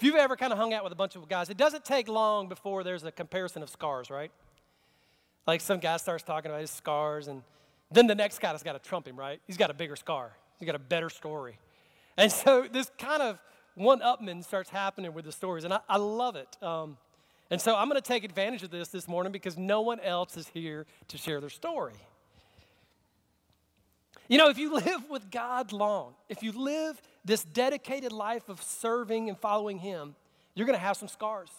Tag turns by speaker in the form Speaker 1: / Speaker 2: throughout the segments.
Speaker 1: If you've ever kind of hung out with a bunch of guys, it doesn't take long before there's a comparison of scars, right? Like some guy starts talking about his scars, and then the next guy has got to trump him, right? He's got a bigger scar, he's got a better story. And so this kind of one upman starts happening with the stories, and I, I love it. Um, and so I'm going to take advantage of this this morning because no one else is here to share their story. You know, if you live with God long, if you live this dedicated life of serving and following Him, you're going to have some scars.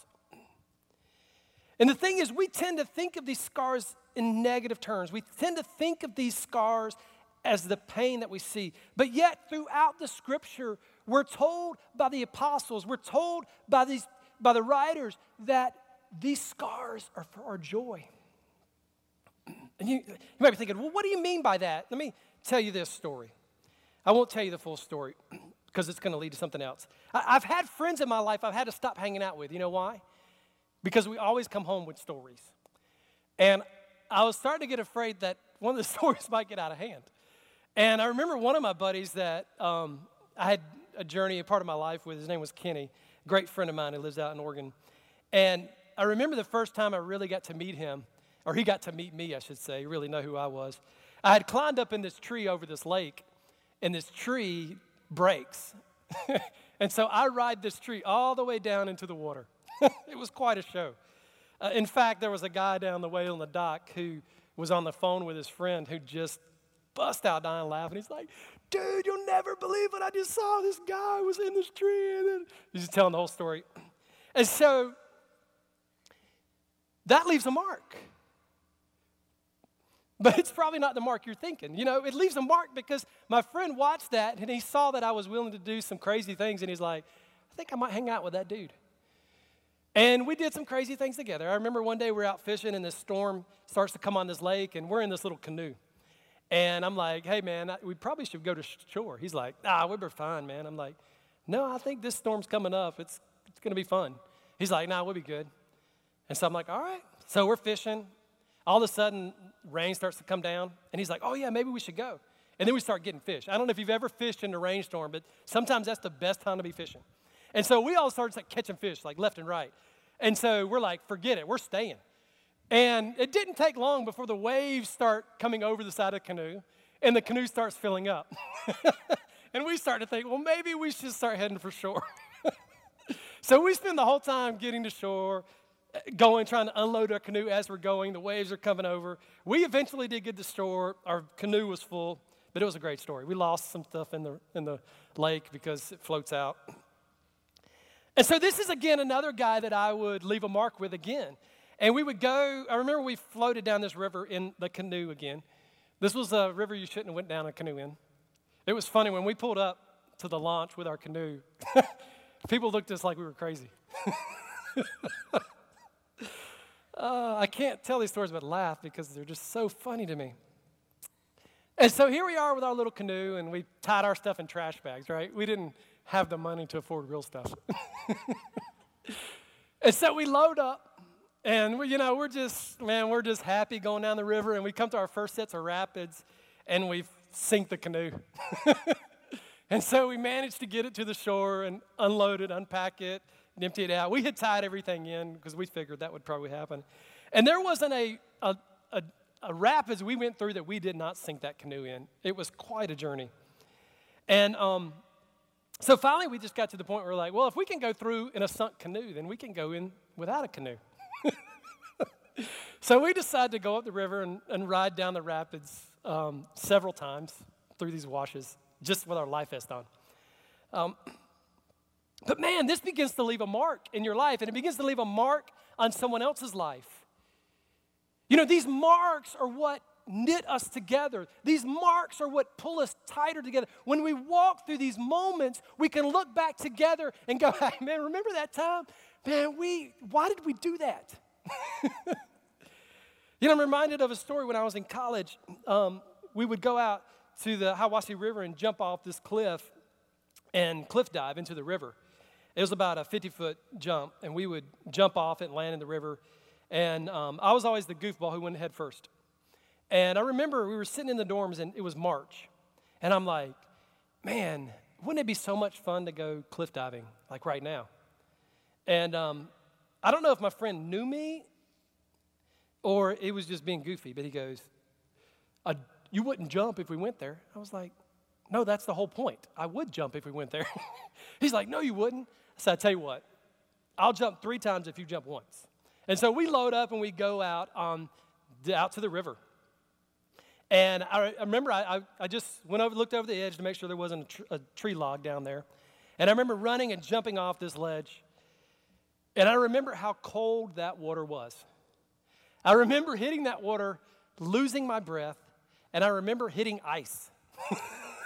Speaker 1: And the thing is, we tend to think of these scars in negative terms. We tend to think of these scars as the pain that we see. But yet, throughout the scripture, we're told by the apostles, we're told by, these, by the writers that these scars are for our joy. And you, you might be thinking, well, what do you mean by that? Let me tell you this story. I won't tell you the full story because it's going to lead to something else. I, I've had friends in my life I've had to stop hanging out with. You know why? Because we always come home with stories. And I was starting to get afraid that one of the stories might get out of hand. And I remember one of my buddies that um, I had a journey, a part of my life with. His name was Kenny, great friend of mine who lives out in Oregon. And I remember the first time I really got to meet him, or he got to meet me, I should say, really know who I was. I had climbed up in this tree over this lake, and this tree breaks. and so I ride this tree all the way down into the water. it was quite a show. Uh, in fact, there was a guy down the way on the dock who was on the phone with his friend who just bust out dying laughing. He's like, dude, you'll never believe it. I just saw this guy was in this tree. And then he's just telling the whole story. And so that leaves a mark. But it's probably not the mark you're thinking. You know, it leaves a mark because my friend watched that and he saw that I was willing to do some crazy things and he's like, I think I might hang out with that dude. And we did some crazy things together. I remember one day we are out fishing and this storm starts to come on this lake and we're in this little canoe. And I'm like, hey man, we probably should go to shore. He's like, ah, we'll be fine, man. I'm like, no, I think this storm's coming up. It's, it's to be fun. He's like, nah, we'll be good. And so I'm like, all right. So we're fishing. All of a sudden, rain starts to come down, and he's like, oh, yeah, maybe we should go. And then we start getting fish. I don't know if you've ever fished in a rainstorm, but sometimes that's the best time to be fishing. And so we all started like, catching fish, like left and right. And so we're like, forget it, we're staying. And it didn't take long before the waves start coming over the side of the canoe, and the canoe starts filling up. and we start to think, well, maybe we should start heading for shore. so we spend the whole time getting to shore, going, trying to unload our canoe as we're going. The waves are coming over. We eventually did get to shore. Our canoe was full, but it was a great story. We lost some stuff in the, in the lake because it floats out. And so this is again another guy that I would leave a mark with again. And we would go, I remember we floated down this river in the canoe again. This was a river you shouldn't have went down a canoe in. It was funny when we pulled up to the launch with our canoe, people looked at us like we were crazy. Uh, I can't tell these stories but laugh because they're just so funny to me. And so here we are with our little canoe, and we tied our stuff in trash bags, right? We didn't have the money to afford real stuff. and so we load up, and we, you know, we're just, man, we're just happy going down the river, and we come to our first sets of rapids, and we sink the canoe. and so we managed to get it to the shore and unload it, unpack it, and empty it out. We had tied everything in because we figured that would probably happen. And there wasn't a, a, a, a rapids we went through that we did not sink that canoe in. It was quite a journey. And um, so finally, we just got to the point where we're like, well, if we can go through in a sunk canoe, then we can go in without a canoe. so we decided to go up the river and, and ride down the rapids um, several times through these washes just with our life vest on. Um, but man, this begins to leave a mark in your life, and it begins to leave a mark on someone else's life. You know, these marks are what knit us together. These marks are what pull us tighter together. When we walk through these moments, we can look back together and go, hey, man, remember that time? Man, we, why did we do that? you know, I'm reminded of a story when I was in college. Um, we would go out to the Hiwassee River and jump off this cliff and cliff dive into the river. It was about a 50 foot jump, and we would jump off and land in the river. And um, I was always the goofball who went head first. And I remember we were sitting in the dorms, and it was March. And I'm like, man, wouldn't it be so much fun to go cliff diving, like right now? And um, I don't know if my friend knew me or it was just being goofy, but he goes, You wouldn't jump if we went there. I was like, No, that's the whole point. I would jump if we went there. He's like, No, you wouldn't. I I tell you what, I'll jump three times if you jump once. And so we load up and we go out, um, out to the river. And I, I remember I, I, I, just went over, looked over the edge to make sure there wasn't a, tr- a tree log down there. And I remember running and jumping off this ledge. And I remember how cold that water was. I remember hitting that water, losing my breath, and I remember hitting ice.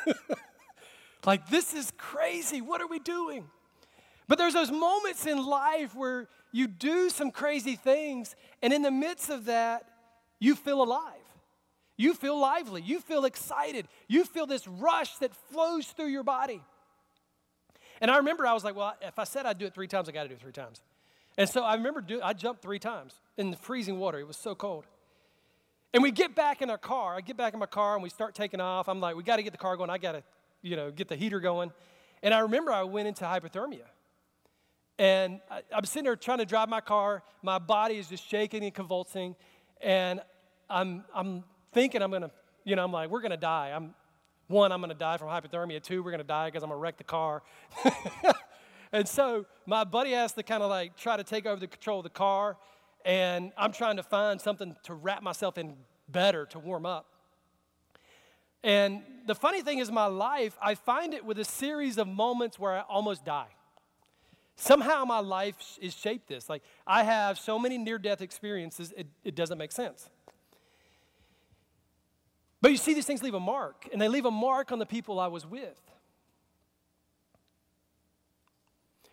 Speaker 1: like, this is crazy. What are we doing? But there's those moments in life where you do some crazy things, and in the midst of that, you feel alive. You feel lively. You feel excited. You feel this rush that flows through your body. And I remember I was like, well, if I said I'd do it three times, I got to do it three times. And so I remember do, I jumped three times in the freezing water. It was so cold. And we get back in our car. I get back in my car and we start taking off. I'm like, we got to get the car going. I got to, you know, get the heater going. And I remember I went into hypothermia. And I, I'm sitting there trying to drive my car. My body is just shaking and convulsing. And I'm, I'm thinking I'm going to, you know, I'm like, we're going to die. I'm, one, I'm going to die from hypothermia. Two, we're going to die because I'm going to wreck the car. and so my buddy has to kind of like try to take over the control of the car. And I'm trying to find something to wrap myself in better to warm up. And the funny thing is, my life, I find it with a series of moments where I almost die. Somehow my life is shaped this. Like, I have so many near death experiences, it, it doesn't make sense. But you see, these things leave a mark, and they leave a mark on the people I was with.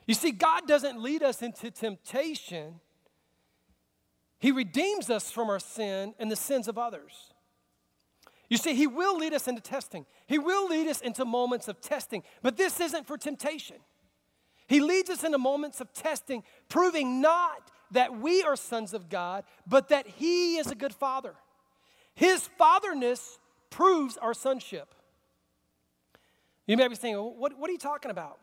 Speaker 1: You see, God doesn't lead us into temptation, He redeems us from our sin and the sins of others. You see, He will lead us into testing, He will lead us into moments of testing, but this isn't for temptation. He leads us into moments of testing, proving not that we are sons of God, but that He is a good Father. His fatherness proves our sonship. You may be saying, what, what are you talking about?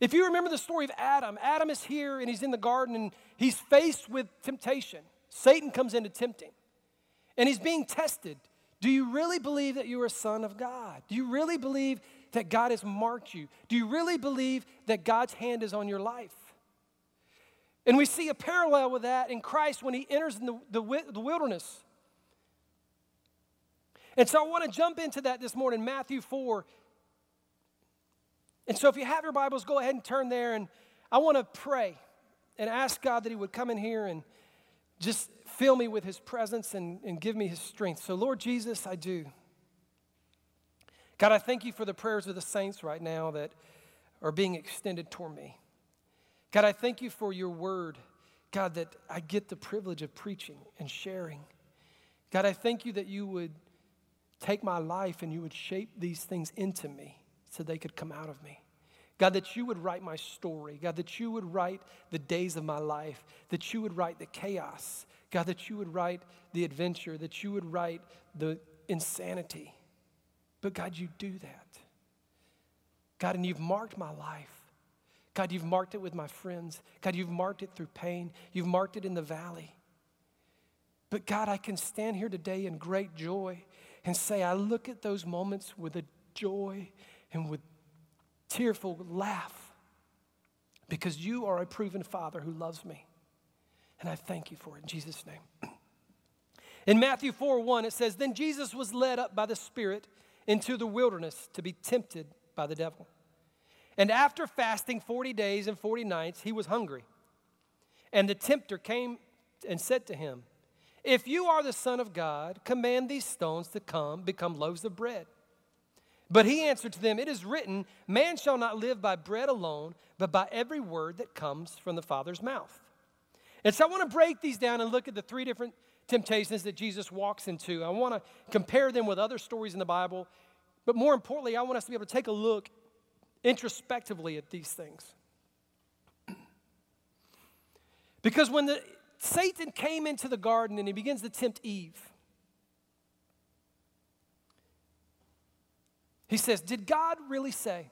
Speaker 1: If you remember the story of Adam, Adam is here and he's in the garden and he's faced with temptation. Satan comes in to tempt him and he's being tested. Do you really believe that you're a son of God? Do you really believe that God has marked you? Do you really believe that God's hand is on your life? And we see a parallel with that in Christ when he enters the, the, the wilderness. And so I want to jump into that this morning, Matthew 4. And so if you have your Bibles, go ahead and turn there. And I want to pray and ask God that He would come in here and just fill me with His presence and, and give me His strength. So, Lord Jesus, I do. God, I thank you for the prayers of the saints right now that are being extended toward me. God, I thank you for your word, God, that I get the privilege of preaching and sharing. God, I thank you that you would take my life and you would shape these things into me so they could come out of me. God, that you would write my story. God, that you would write the days of my life, that you would write the chaos. God, that you would write the adventure, that you would write the insanity. But God, you do that. God, and you've marked my life. God, you've marked it with my friends. God, you've marked it through pain. You've marked it in the valley. But God, I can stand here today in great joy and say, I look at those moments with a joy and with tearful laugh because you are a proven father who loves me. And I thank you for it in Jesus' name. In Matthew 4 1, it says, Then Jesus was led up by the Spirit into the wilderness to be tempted by the devil. And after fasting 40 days and 40 nights, he was hungry. And the tempter came and said to him, If you are the Son of God, command these stones to come, become loaves of bread. But he answered to them, It is written, Man shall not live by bread alone, but by every word that comes from the Father's mouth. And so I want to break these down and look at the three different temptations that Jesus walks into. I want to compare them with other stories in the Bible, but more importantly, I want us to be able to take a look introspectively at these things. Because when the, Satan came into the garden and he begins to tempt Eve, he says, Did God really say?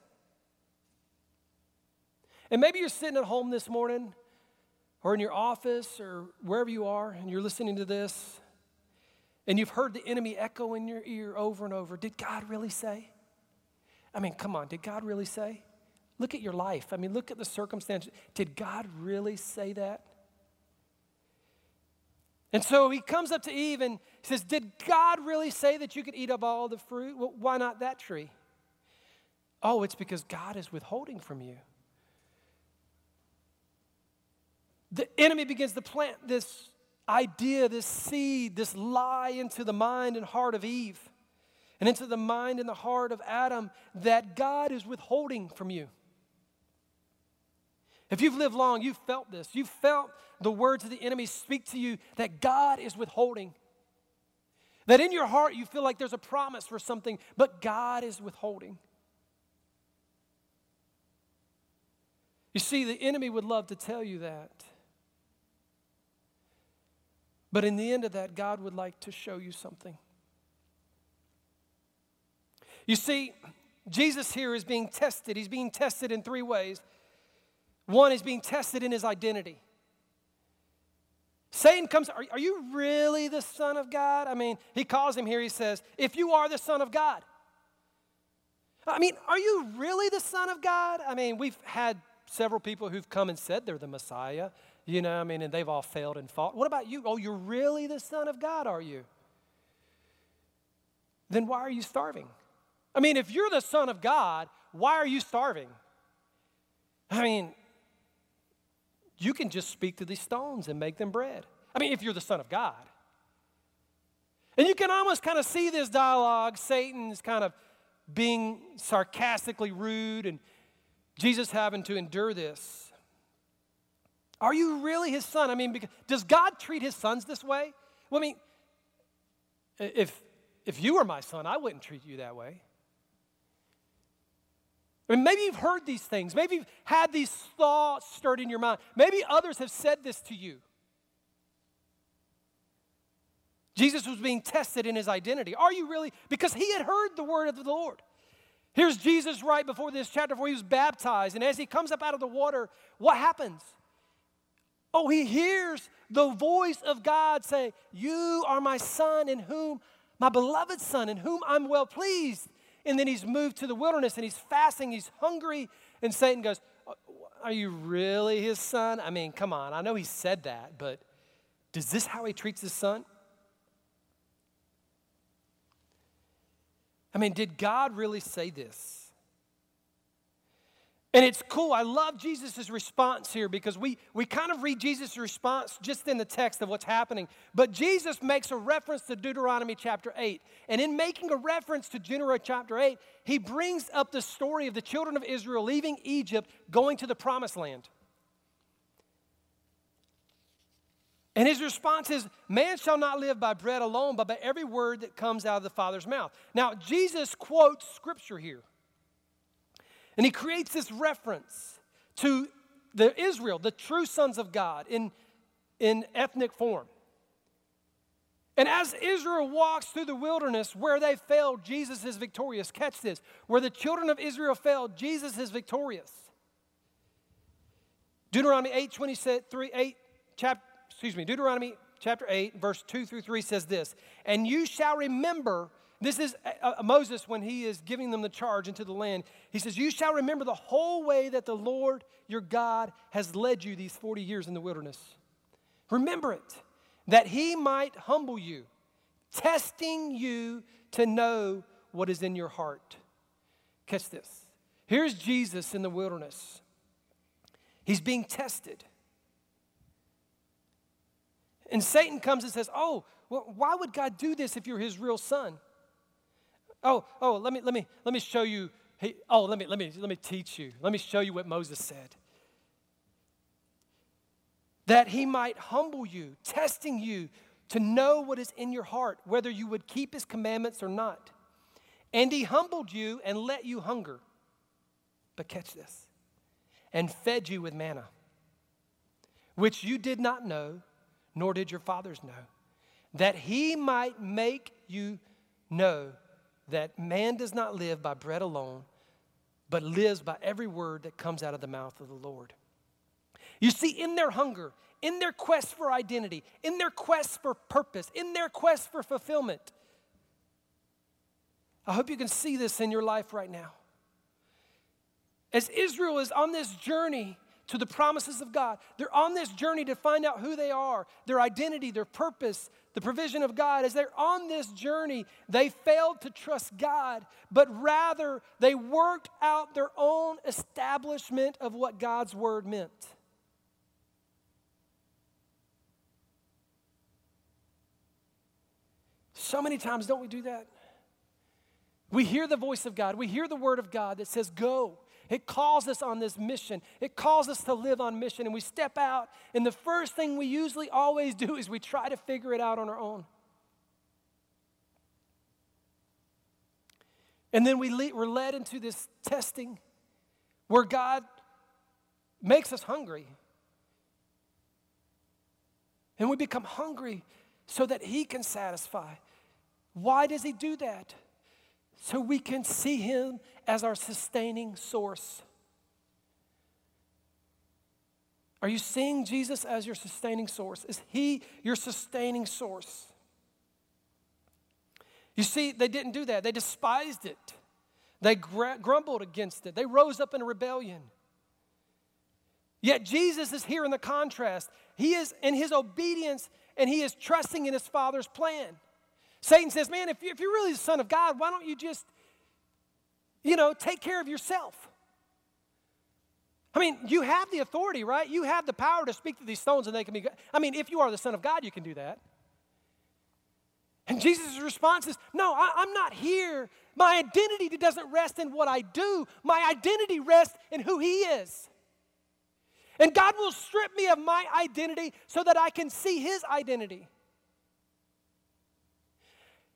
Speaker 1: And maybe you're sitting at home this morning or in your office or wherever you are and you're listening to this and you've heard the enemy echo in your ear over and over. Did God really say? I mean, come on, did God really say? Look at your life. I mean, look at the circumstances. Did God really say that? And so he comes up to Eve and says, Did God really say that you could eat of all the fruit? Well, why not that tree? Oh, it's because God is withholding from you. The enemy begins to plant this idea, this seed, this lie into the mind and heart of Eve and into the mind and the heart of Adam that God is withholding from you. If you've lived long, you've felt this. You've felt the words of the enemy speak to you that God is withholding. That in your heart you feel like there's a promise for something, but God is withholding. You see, the enemy would love to tell you that. But in the end of that, God would like to show you something. You see, Jesus here is being tested. He's being tested in three ways. One is being tested in his identity. Satan comes, are, are, you really the Son of God? I mean, he calls him here, he says, if you are the Son of God. I mean, are you really the Son of God? I mean, we've had several people who've come and said they're the Messiah, you know, I mean, and they've all failed and fought. What about you? Oh, you're really the Son of God, are you? Then why are you starving? I mean, if you're the Son of God, why are you starving? I mean, you can just speak to these stones and make them bread. I mean, if you're the Son of God. And you can almost kind of see this dialogue. Satan's kind of being sarcastically rude and Jesus having to endure this. Are you really his son? I mean, because, does God treat his sons this way? Well, I mean, if, if you were my son, I wouldn't treat you that way. I mean, maybe you've heard these things. Maybe you've had these thoughts stirred in your mind. Maybe others have said this to you. Jesus was being tested in his identity. Are you really? Because he had heard the word of the Lord. Here's Jesus right before this chapter where he was baptized. And as he comes up out of the water, what happens? Oh, he hears the voice of God say, You are my son in whom, my beloved son, in whom I'm well pleased. And then he's moved to the wilderness and he's fasting, he's hungry. And Satan goes, uh, Are you really his son? I mean, come on. I know he said that, but does this how he treats his son? I mean, did God really say this? And it's cool. I love Jesus' response here because we, we kind of read Jesus' response just in the text of what's happening. But Jesus makes a reference to Deuteronomy chapter 8. And in making a reference to Deuteronomy chapter 8, he brings up the story of the children of Israel leaving Egypt, going to the promised land. And his response is, Man shall not live by bread alone, but by every word that comes out of the Father's mouth. Now, Jesus quotes scripture here. And he creates this reference to the Israel, the true sons of God, in, in ethnic form. And as Israel walks through the wilderness where they failed, Jesus is victorious. Catch this. Where the children of Israel failed, Jesus is victorious. Deuteronomy 8, 23, 8 chapter, excuse me, Deuteronomy chapter 8, verse 2 through 3 says this And you shall remember this is uh, uh, Moses when he is giving them the charge into the land. He says, You shall remember the whole way that the Lord your God has led you these 40 years in the wilderness. Remember it, that he might humble you, testing you to know what is in your heart. Catch this. Here's Jesus in the wilderness. He's being tested. And Satan comes and says, Oh, well, why would God do this if you're his real son? Oh, oh, let me, let me, let me show you. Hey, oh, let me, let me, let me teach you. Let me show you what Moses said. That he might humble you, testing you to know what is in your heart, whether you would keep his commandments or not. And he humbled you and let you hunger. But catch this and fed you with manna, which you did not know, nor did your fathers know, that he might make you know that man does not live by bread alone, but lives by every word that comes out of the mouth of the Lord. You see, in their hunger, in their quest for identity, in their quest for purpose, in their quest for fulfillment, I hope you can see this in your life right now. As Israel is on this journey to the promises of God, they're on this journey to find out who they are, their identity, their purpose, the provision of God. As they're on this journey, they failed to trust God, but rather they worked out their own establishment of what God's word meant. So many times, don't we do that? We hear the voice of God, we hear the word of God that says, Go. It calls us on this mission. It calls us to live on mission. And we step out, and the first thing we usually always do is we try to figure it out on our own. And then we le- we're led into this testing where God makes us hungry. And we become hungry so that He can satisfy. Why does He do that? So we can see Him as our sustaining source. Are you seeing Jesus as your sustaining source? Is He your sustaining source? You see, they didn't do that. They despised it. They gr- grumbled against it. They rose up in rebellion. Yet Jesus is here in the contrast. He is in his obedience and he is trusting in his Father's plan. Satan says, Man, if, you, if you're really the Son of God, why don't you just, you know, take care of yourself? I mean, you have the authority, right? You have the power to speak to these stones and they can be. I mean, if you are the Son of God, you can do that. And Jesus' response is, No, I, am not here. My identity doesn't rest in what I do, my identity rests in who He is. And God will strip me of my identity so that I can see His identity.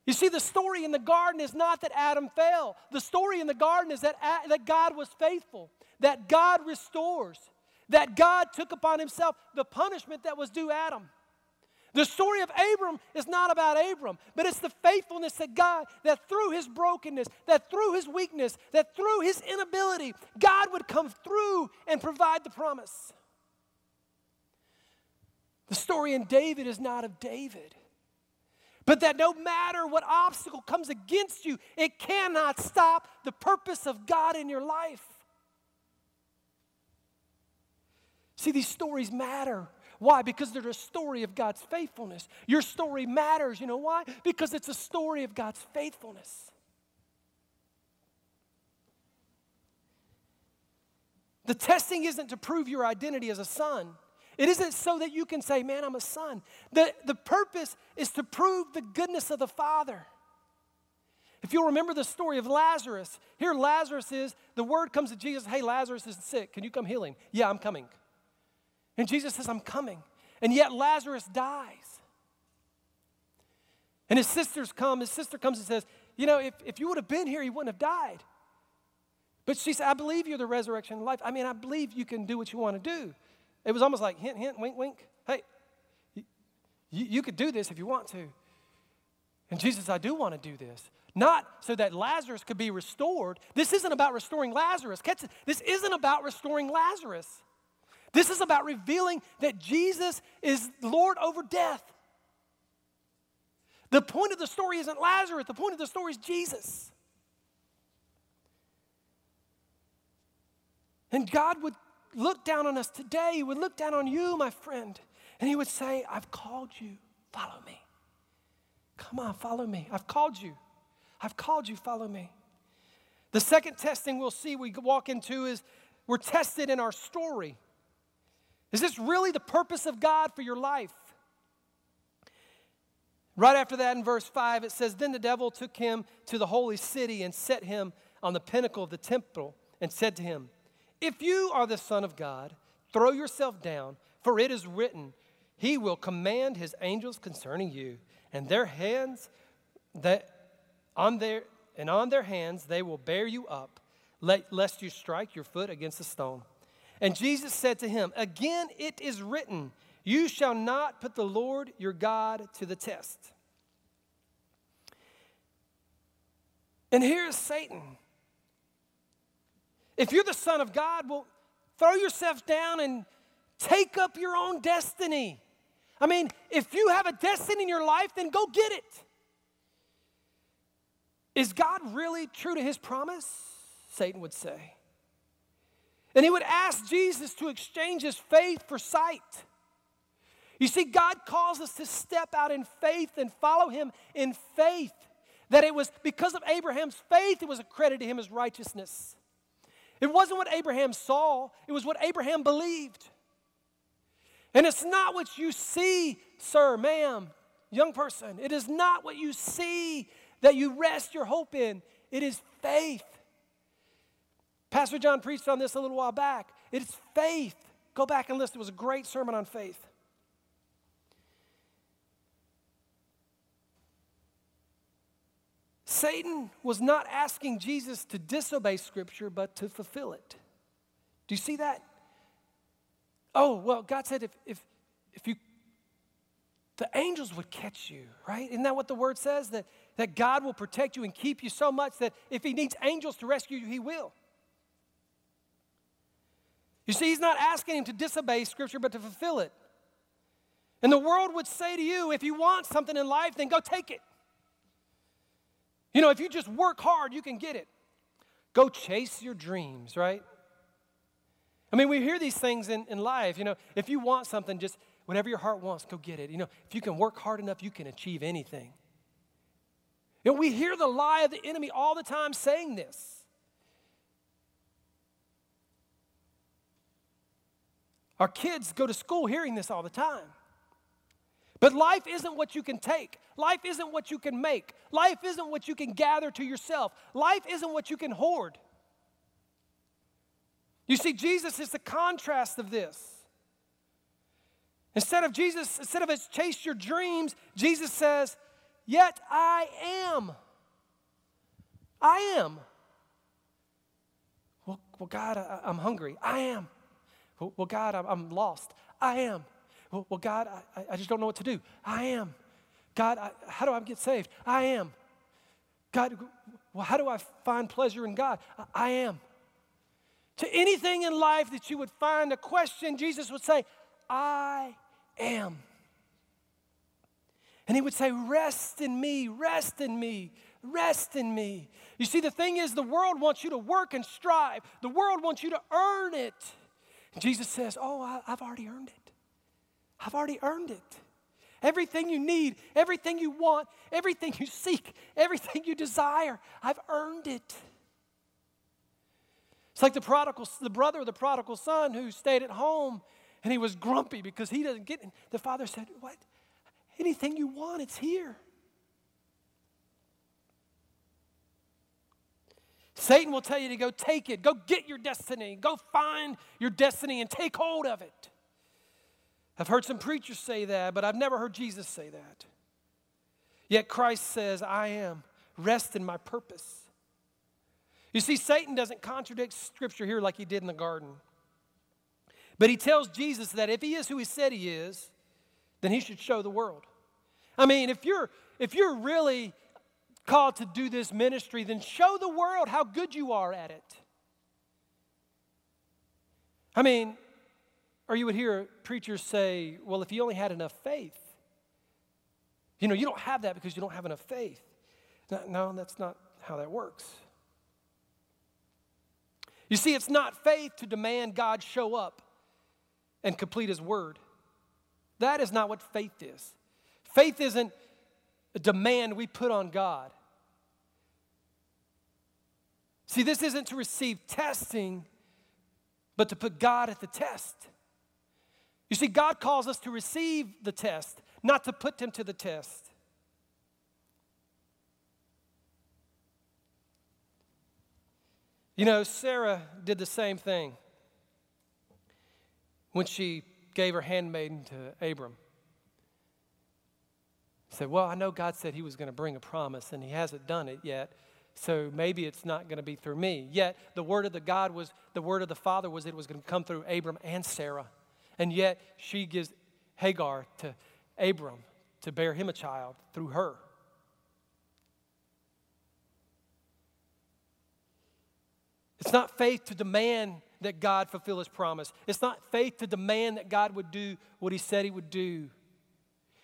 Speaker 1: You see, the story in the garden is not that Adam fell. The story in the garden is that, that God was faithful, that God restores, that God took upon himself the punishment that was due Adam. The story of Abram is not about Abram, but it's the faithfulness of God that through his brokenness, that through his weakness, that through his inability, God would come through and provide the promise. The story in David is not of David. But that no matter what obstacle comes against you, it cannot stop the purpose of God in your life. See, these stories matter. Why? Because they're a story of God's faithfulness. Your story matters. You know why? Because it's a story of God's faithfulness. The testing isn't to prove your identity as a son. It isn't so that you can say, Man, I'm a son. The, the purpose is to prove the goodness of the Father. If you'll remember the story of Lazarus, here Lazarus is, the word comes to Jesus, Hey, Lazarus is sick. Can you come heal him? Yeah, I'm coming. And Jesus says, I'm coming. And yet Lazarus dies. And his sisters come, his sister comes and says, You know, if, if you would have been here, he wouldn't have died. But she said, I believe you're the resurrection and life. I mean, I believe you can do what you want to do. It was almost like hint, hint, wink, wink. Hey, you, you could do this if you want to. And Jesus, I do want to do this. Not so that Lazarus could be restored. This isn't about restoring Lazarus. Catch it. This isn't about restoring Lazarus. This is about revealing that Jesus is Lord over death. The point of the story isn't Lazarus, the point of the story is Jesus. And God would look down on us today, He would look down on you, my friend, and He would say, I've called you, follow me. Come on, follow me. I've called you. I've called you, follow me. The second testing we'll see we walk into is we're tested in our story. Is this really the purpose of God for your life? Right after that, in verse 5, it says, Then the devil took him to the holy city and set him on the pinnacle of the temple and said to him, if you are the Son of God, throw yourself down, for it is written, He will command His angels concerning you, and their hands that on their and on their hands they will bear you up, lest you strike your foot against a stone. And Jesus said to him, Again it is written, You shall not put the Lord your God to the test. And here's Satan If you're the Son of God, well, throw yourself down and take up your own destiny. I mean, if you have a destiny in your life, then go get it. Is God really true to his promise? Satan would say. And he would ask Jesus to exchange his faith for sight. You see, God calls us to step out in faith and follow him in faith. That it was because of Abraham's faith, it was accredited to him as righteousness. It wasn't what Abraham saw, it was what Abraham believed. And it's not what you see, sir, ma'am, young person. It is not what you see that you rest your hope in. It is faith. Pastor John preached on this a little while back. It is faith. Go back and listen. It was a great sermon on faith. Satan was not asking Jesus to disobey Scripture, but to fulfill it. Do you see that? Oh, well, God said if, if, if you, the angels would catch you, right? Isn't that what the word says? That, that God will protect you and keep you so much that if He needs angels to rescue you, He will. You see, He's not asking Him to disobey Scripture, but to fulfill it. And the world would say to you, if you want something in life, then go take it. You know, if you just work hard, you can get it. Go chase your dreams, right? I mean, we hear these things in, in life. You know, if you want something, just whatever your heart wants, go get it. You know, if you can work hard enough, you can achieve anything. You know, we hear the lie of the enemy all the time saying this. Our kids go to school hearing this all the time. But life isn't what you can take. Life isn't what you can make. Life isn't what you can gather to yourself. Life isn't what you can hoard. You see, Jesus is the contrast of this. Instead of Jesus, instead of us chase your dreams, Jesus says, Yet I am. I am. Well, well God, I, am hungry. I am. Well, well God, I'm, I'm lost. I am. Well, well God, I, I just don't know what to do. I am. God, I, how do I get saved? I am. God, well, how do I find pleasure in God? I, I am. To anything in life that you would find a question, Jesus would say, I am. And he would say, Rest in me, rest in me, rest in me. You see, the thing is, the world wants you to work and strive, the world wants you to earn it. Jesus says, Oh, I, have already earned it. I've already earned it. Everything you need, everything you want, everything you seek, everything you desire, I've earned it. It's like the prodigal, the brother of the prodigal son who stayed at home and he was grumpy because he doesn't get it. The father said, What? Anything you want, it's here. Satan will tell you to go take it, go get your destiny, go find your destiny and take hold of it. I've heard some preachers say that, but I've never heard Jesus say that. Yet Christ says, I am. Rest in my purpose. You see, Satan doesn't contradict Scripture here like he did in the garden. But he tells Jesus that if he is who he said he is, then he should show the world. I mean, if you're if you're really called to do this ministry, then show the world how good you are at it. I mean, or you would hear preachers say, well, if you only had enough faith, you know, you don't have that because you don't have enough faith. No, that's not how that works. You see, it's not faith to demand God show up and complete His word. That is not what faith is. Faith isn't a demand we put on God. See, this isn't to receive testing, but to put God at the test. You see, God calls us to receive the test, not to put them to the test. You know, Sarah did the same thing when she gave her handmaiden to Abram. Said, Well, I know God said He was going to bring a promise, and He hasn't done it yet. So maybe it's not going to be through me. Yet the word of the God was the word of the Father was it was going to come through Abram and Sarah. And yet she gives Hagar to Abram to bear him a child through her. It's not faith to demand that God fulfill his promise. It's not faith to demand that God would do what he said he would do.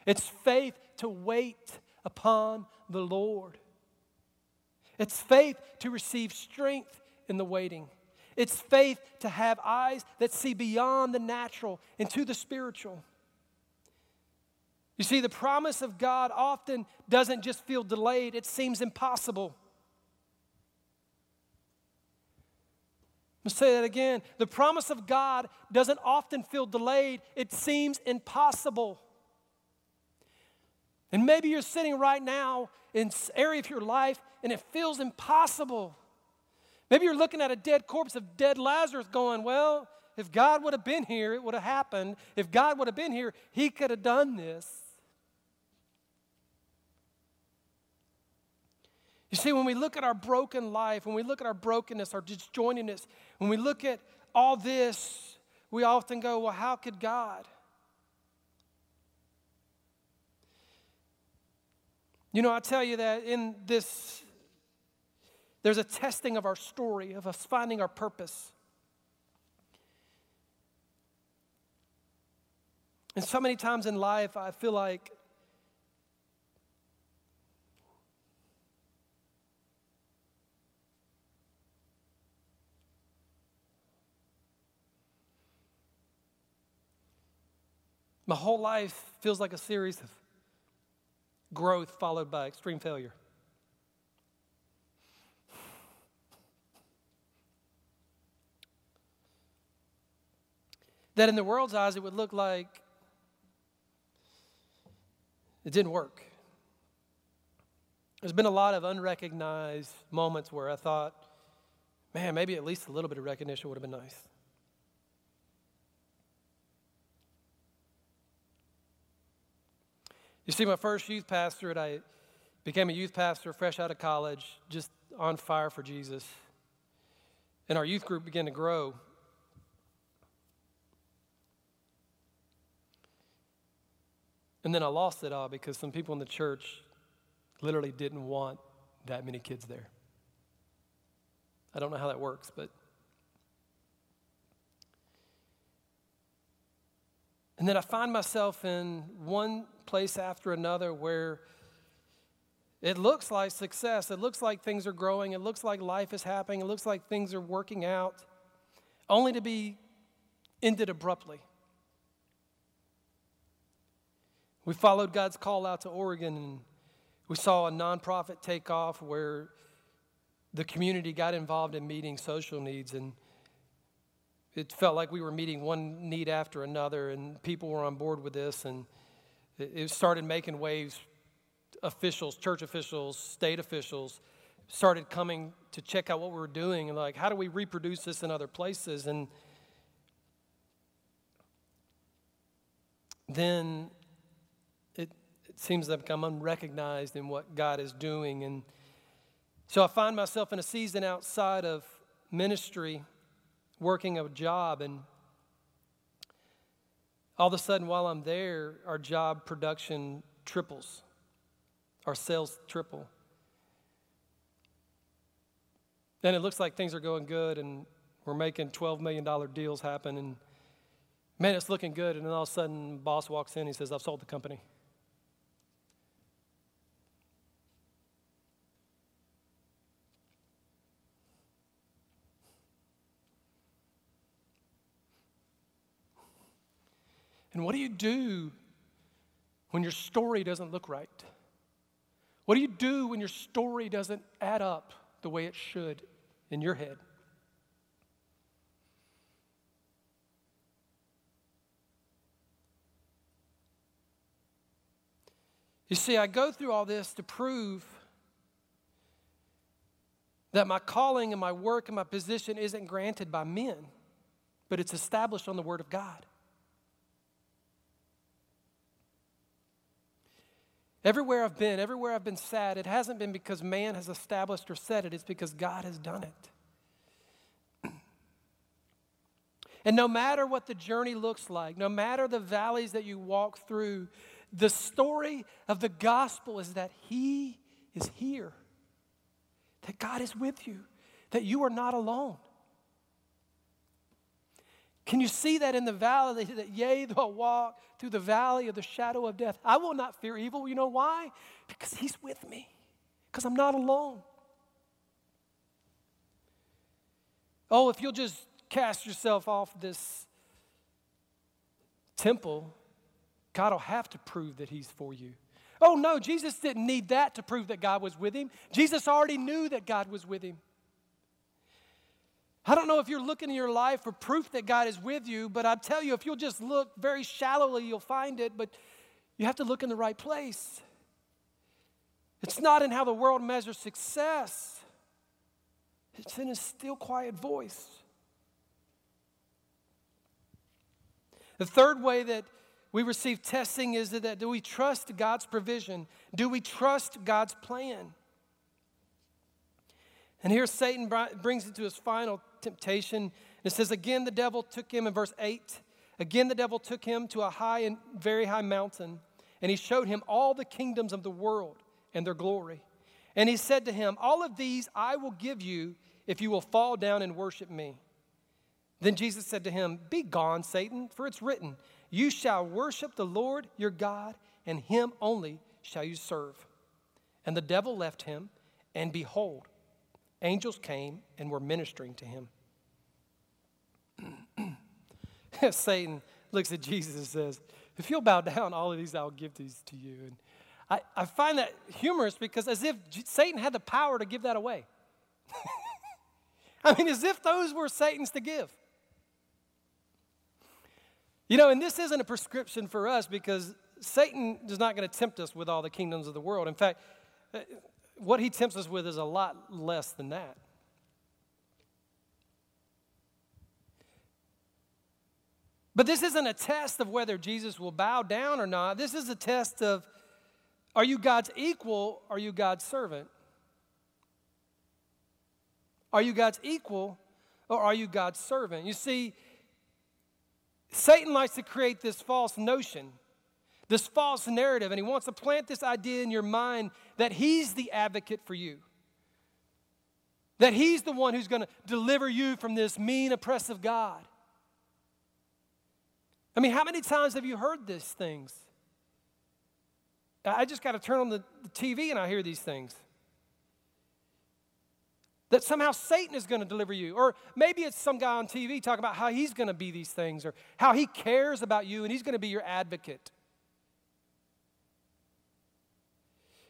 Speaker 1: It's faith to wait upon the Lord. It's faith to receive strength in the waiting. It's faith to have eyes that see beyond the natural into the spiritual. You see, the promise of God often doesn't just feel delayed, it seems impossible. Let's say that again. The promise of God doesn't often feel delayed, it seems impossible. And maybe you're sitting right now in area of your life and it feels impossible. Maybe you're looking at a dead corpse of dead Lazarus going, Well, if God would have been here, it would have happened. If God would have been here, he could have done this. You see, when we look at our broken life, when we look at our brokenness, our disjointedness, when we look at all this, we often go, well, how could God? You know, I tell you that in this, there's a testing of our story, of us finding our purpose. And so many times in life, I feel like My whole life feels like a series of growth followed by extreme failure. That in the world's eyes, it would look like it didn't work. There's been a lot of unrecognized moments where I thought, man, maybe at least a little bit of recognition would have been nice. You see, my first youth pastorate, I became a youth pastor fresh out of college, just on fire for Jesus. And our youth group began to grow. And then I lost it all because some people in the church literally didn't want that many kids there. I don't know how that works, but. And then I find myself in one place after another where it looks like success. It looks like things are growing. It looks like life is happening. It looks like things are working out, only to be ended abruptly. We followed God's call out to Oregon and we saw a nonprofit take off where the community got involved in meeting social needs and it felt like we were meeting one need after another and people were on board with this and it started making waves. Officials, church officials, state officials started coming to check out what we were doing and like, how do we reproduce this in other places? And then seems to become unrecognized in what God is doing. And so I find myself in a season outside of ministry, working a job, and all of a sudden, while I'm there, our job production triples, our sales triple. And it looks like things are going good, and we're making $12 million deals happen, and man, it's looking good. And then all of a sudden, boss walks in, he says, I've sold the company. And what do you do when your story doesn't look right? What do you do when your story doesn't add up the way it should in your head? You see, I go through all this to prove that my calling and my work and my position isn't granted by men, but it's established on the Word of God. Everywhere I've been, everywhere I've been sad, it hasn't been because man has established or said it, it's because God has done it. and no matter what the journey looks like, no matter the valleys that you walk through, the story of the gospel is that He is here, that God is with you, that you are not alone. Can you see that in the valley that yea, though I walk through the valley of the shadow of death, I will not fear evil. You know why? Because he's with me. Because I'm not alone. Oh, if you'll just cast yourself off this temple, God will have to prove that He's for you. Oh, no, Jesus didn't need that to prove that God was with him. Jesus already knew that God was with him. I don't know if you're looking in your life for proof that God is with you, but I tell you, if you'll just look very shallowly, you'll find it, but you have to look in the right place. It's not in how the world measures success, it's in a still quiet voice. The third way that we receive testing is that do we trust God's provision? Do we trust God's plan? And here Satan brings it to his final temptation. It says, Again, the devil took him in verse 8. Again, the devil took him to a high and very high mountain, and he showed him all the kingdoms of the world and their glory. And he said to him, All of these I will give you if you will fall down and worship me. Then Jesus said to him, Be gone, Satan, for it's written, You shall worship the Lord your God, and him only shall you serve. And the devil left him, and behold, angels came and were ministering to him. Satan looks at Jesus and says, If you'll bow down, all of these I'll give these to you. And I, I find that humorous because as if Satan had the power to give that away. I mean, as if those were Satan's to give. You know, and this isn't a prescription for us because Satan is not going to tempt us with all the kingdoms of the world. In fact, what he tempts us with is a lot less than that. But this isn't a test of whether Jesus will bow down or not. This is a test of are you God's equal? Are you God's servant? Are you God's equal or are you God's servant? You see, Satan likes to create this false notion, this false narrative, and he wants to plant this idea in your mind that he's the advocate for you. That he's the one who's going to deliver you from this mean, oppressive God. I mean, how many times have you heard these things? I just got to turn on the, the TV and I hear these things that somehow Satan is going to deliver you. Or maybe it's some guy on TV talking about how he's going to be these things or how he cares about you and he's going to be your advocate.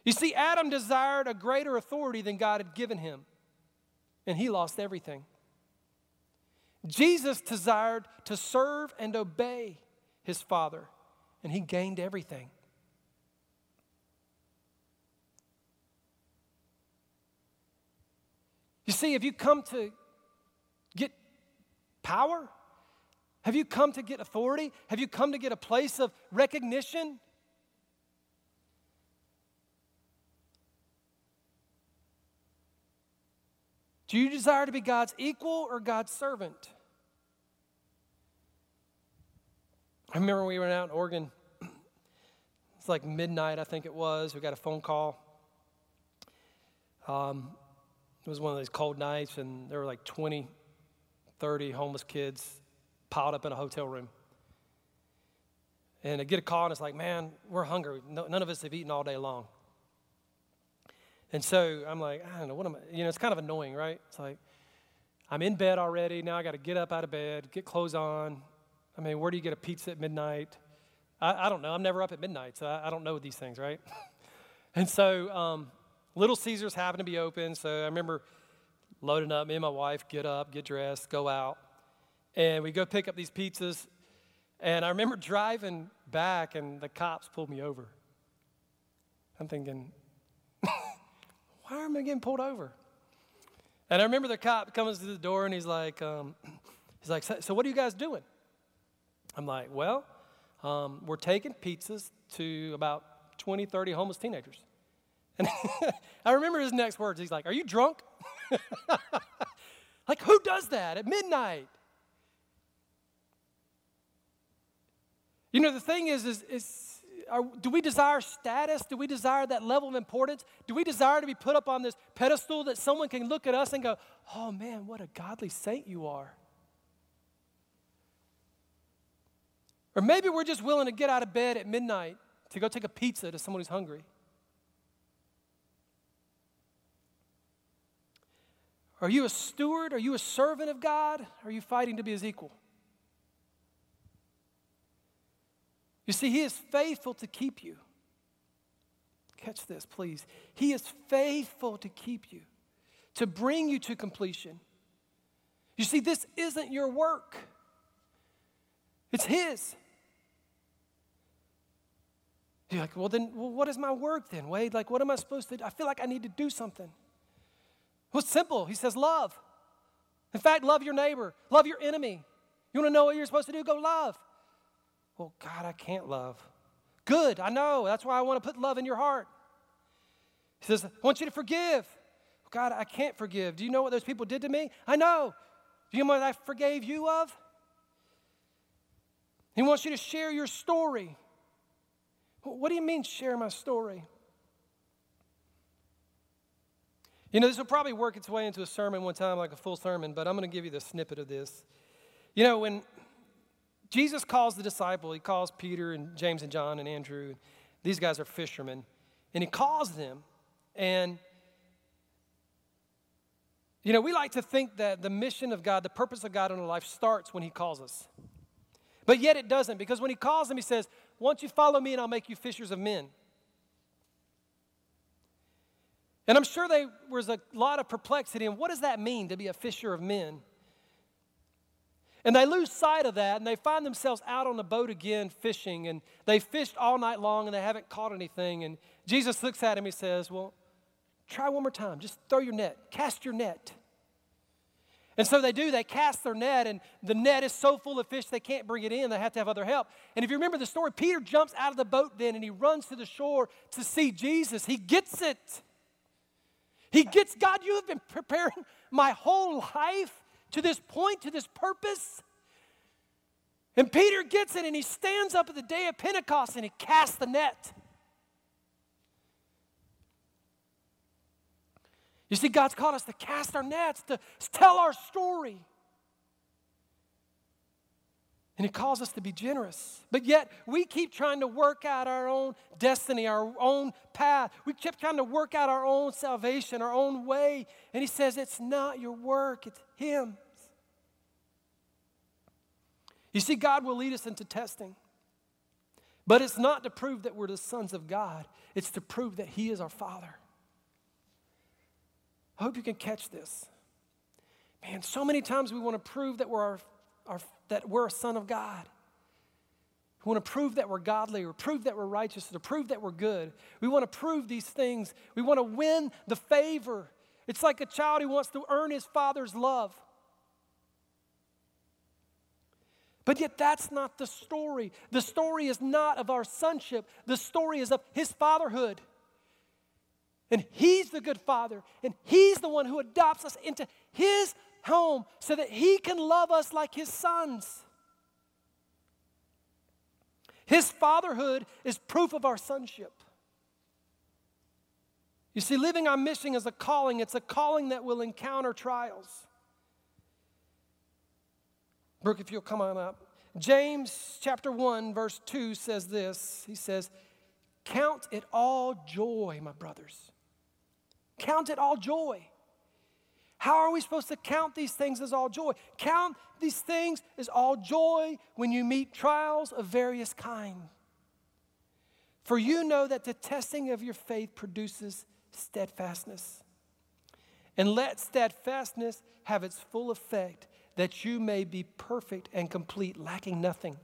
Speaker 1: You see, Adam desired a greater authority than God had given him, and he lost everything. Jesus desired to serve and obey his Father, and he gained everything. You see, have you come to get power? Have you come to get authority? Have you come to get a place of recognition? Do you desire to be God's equal or God's servant? I remember we went out in Oregon. It's like midnight, I think it was. We got a phone call. Um, it was one of those cold nights, and there were like 20, 30 homeless kids piled up in a hotel room. And I get a call, and it's like, man, we're hungry. No, none of us have eaten all day long. And so I'm like, I don't know, what am I? You know, it's kind of annoying, right? It's like, I'm in bed already. Now I got to get up out of bed, get clothes on. I mean, where do you get a pizza at midnight? I, I don't know. I'm never up at midnight, so I, I don't know these things, right? and so um, Little Caesars happened to be open, so I remember loading up. Me and my wife get up, get dressed, go out, and we go pick up these pizzas. And I remember driving back, and the cops pulled me over. I'm thinking, why am I getting pulled over? And I remember the cop comes to the door, and he's like, um, he's like, so, what are you guys doing? I'm like, well, um, we're taking pizzas to about 20, 30 homeless teenagers. And I remember his next words. He's like, Are you drunk? like, who does that at midnight? You know, the thing is, is, is are, do we desire status? Do we desire that level of importance? Do we desire to be put up on this pedestal that someone can look at us and go, oh man, what a godly saint you are? Or maybe we're just willing to get out of bed at midnight to go take a pizza to someone who's hungry. Are you a steward? Are you a servant of God? Are you fighting to be his equal? You see, he is faithful to keep you. Catch this, please. He is faithful to keep you, to bring you to completion. You see, this isn't your work, it's his. You're like, well, then, well, what is my work then, Wade? Like, what am I supposed to do? I feel like I need to do something. Well, it's simple. He says, love. In fact, love your neighbor, love your enemy. You want to know what you're supposed to do? Go love. Well, God, I can't love. Good, I know. That's why I want to put love in your heart. He says, I want you to forgive. God, I can't forgive. Do you know what those people did to me? I know. Do you know what I forgave you of? He wants you to share your story. What do you mean, share my story? You know, this will probably work its way into a sermon one time, like a full sermon, but I'm going to give you the snippet of this. You know, when Jesus calls the disciple, he calls Peter and James and John and Andrew, these guys are fishermen, and he calls them, and you know, we like to think that the mission of God, the purpose of God in our life starts when he calls us. But yet it doesn't, because when he calls them, he says, Won't you follow me and I'll make you fishers of men? And I'm sure there was a lot of perplexity in what does that mean to be a fisher of men? And they lose sight of that and they find themselves out on the boat again fishing and they fished all night long and they haven't caught anything. And Jesus looks at him, he says, Well, try one more time. Just throw your net, cast your net. And so they do, they cast their net, and the net is so full of fish they can't bring it in. They have to have other help. And if you remember the story, Peter jumps out of the boat then and he runs to the shore to see Jesus. He gets it. He gets, God, you have been preparing my whole life to this point, to this purpose. And Peter gets it and he stands up at the day of Pentecost and he casts the net. You see, God's called us to cast our nets, to tell our story. And He calls us to be generous. But yet, we keep trying to work out our own destiny, our own path. We keep trying to work out our own salvation, our own way. And He says, It's not your work, it's Him. You see, God will lead us into testing. But it's not to prove that we're the sons of God, it's to prove that He is our Father. I hope you can catch this. Man, so many times we want to prove that we're, our, our, that we're a son of God. We want to prove that we're godly or prove that we're righteous or prove that we're good. We want to prove these things. We want to win the favor. It's like a child who wants to earn his father's love. But yet, that's not the story. The story is not of our sonship, the story is of his fatherhood. And He's the good Father, and He's the one who adopts us into His home so that He can love us like His sons. His fatherhood is proof of our sonship. You see, living our mission is a calling, it's a calling that will encounter trials. Brooke, if you'll come on up. James chapter 1, verse 2 says this He says, Count it all joy, my brothers Count it all joy. How are we supposed to count these things as all joy? Count these things as all joy when you meet trials of various kind. For you know that the testing of your faith produces steadfastness. And let steadfastness have its full effect, that you may be perfect and complete, lacking nothing.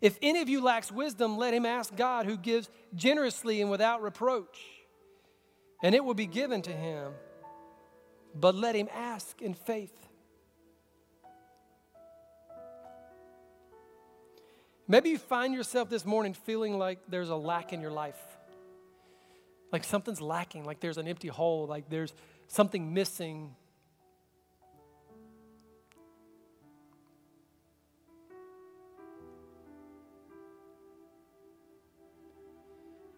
Speaker 1: If any of you lacks wisdom, let him ask God, who gives generously and without reproach and it will be given to him. But let him ask in faith. Maybe you find yourself this morning feeling like there's a lack in your life. Like something's lacking, like there's an empty hole, like there's something missing.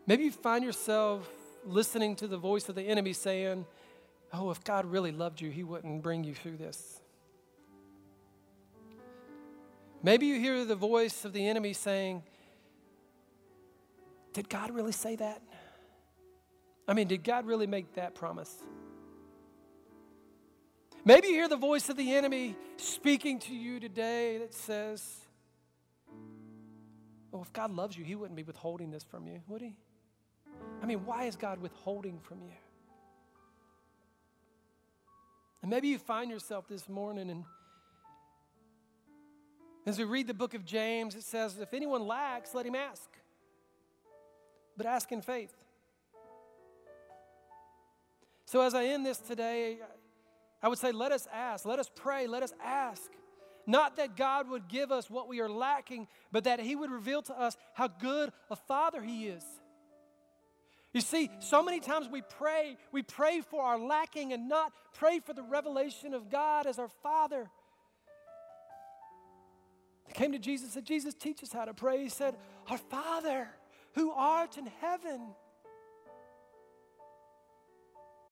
Speaker 1: Maybe you find yourself listening to the voice of the enemy saying, Oh, if God really loved you, he wouldn't bring you through this. Maybe you hear the voice of the enemy saying, Did God really say that? I mean, did God really make that promise? Maybe you hear the voice of the enemy speaking to you today that says, Oh, if God loves you, He wouldn't be withholding this from you, would He? I mean, why is God withholding from you? And maybe you find yourself this morning and as we read the book of James, it says, if anyone lacks, let him ask. But ask in faith. So as I end this today, I would say, let us ask, let us pray, let us ask. Not that God would give us what we are lacking, but that He would reveal to us how good a Father He is. You see, so many times we pray, we pray for our lacking and not pray for the revelation of God as our Father. They came to Jesus and said, Jesus, teach us how to pray. He said, Our Father who art in heaven,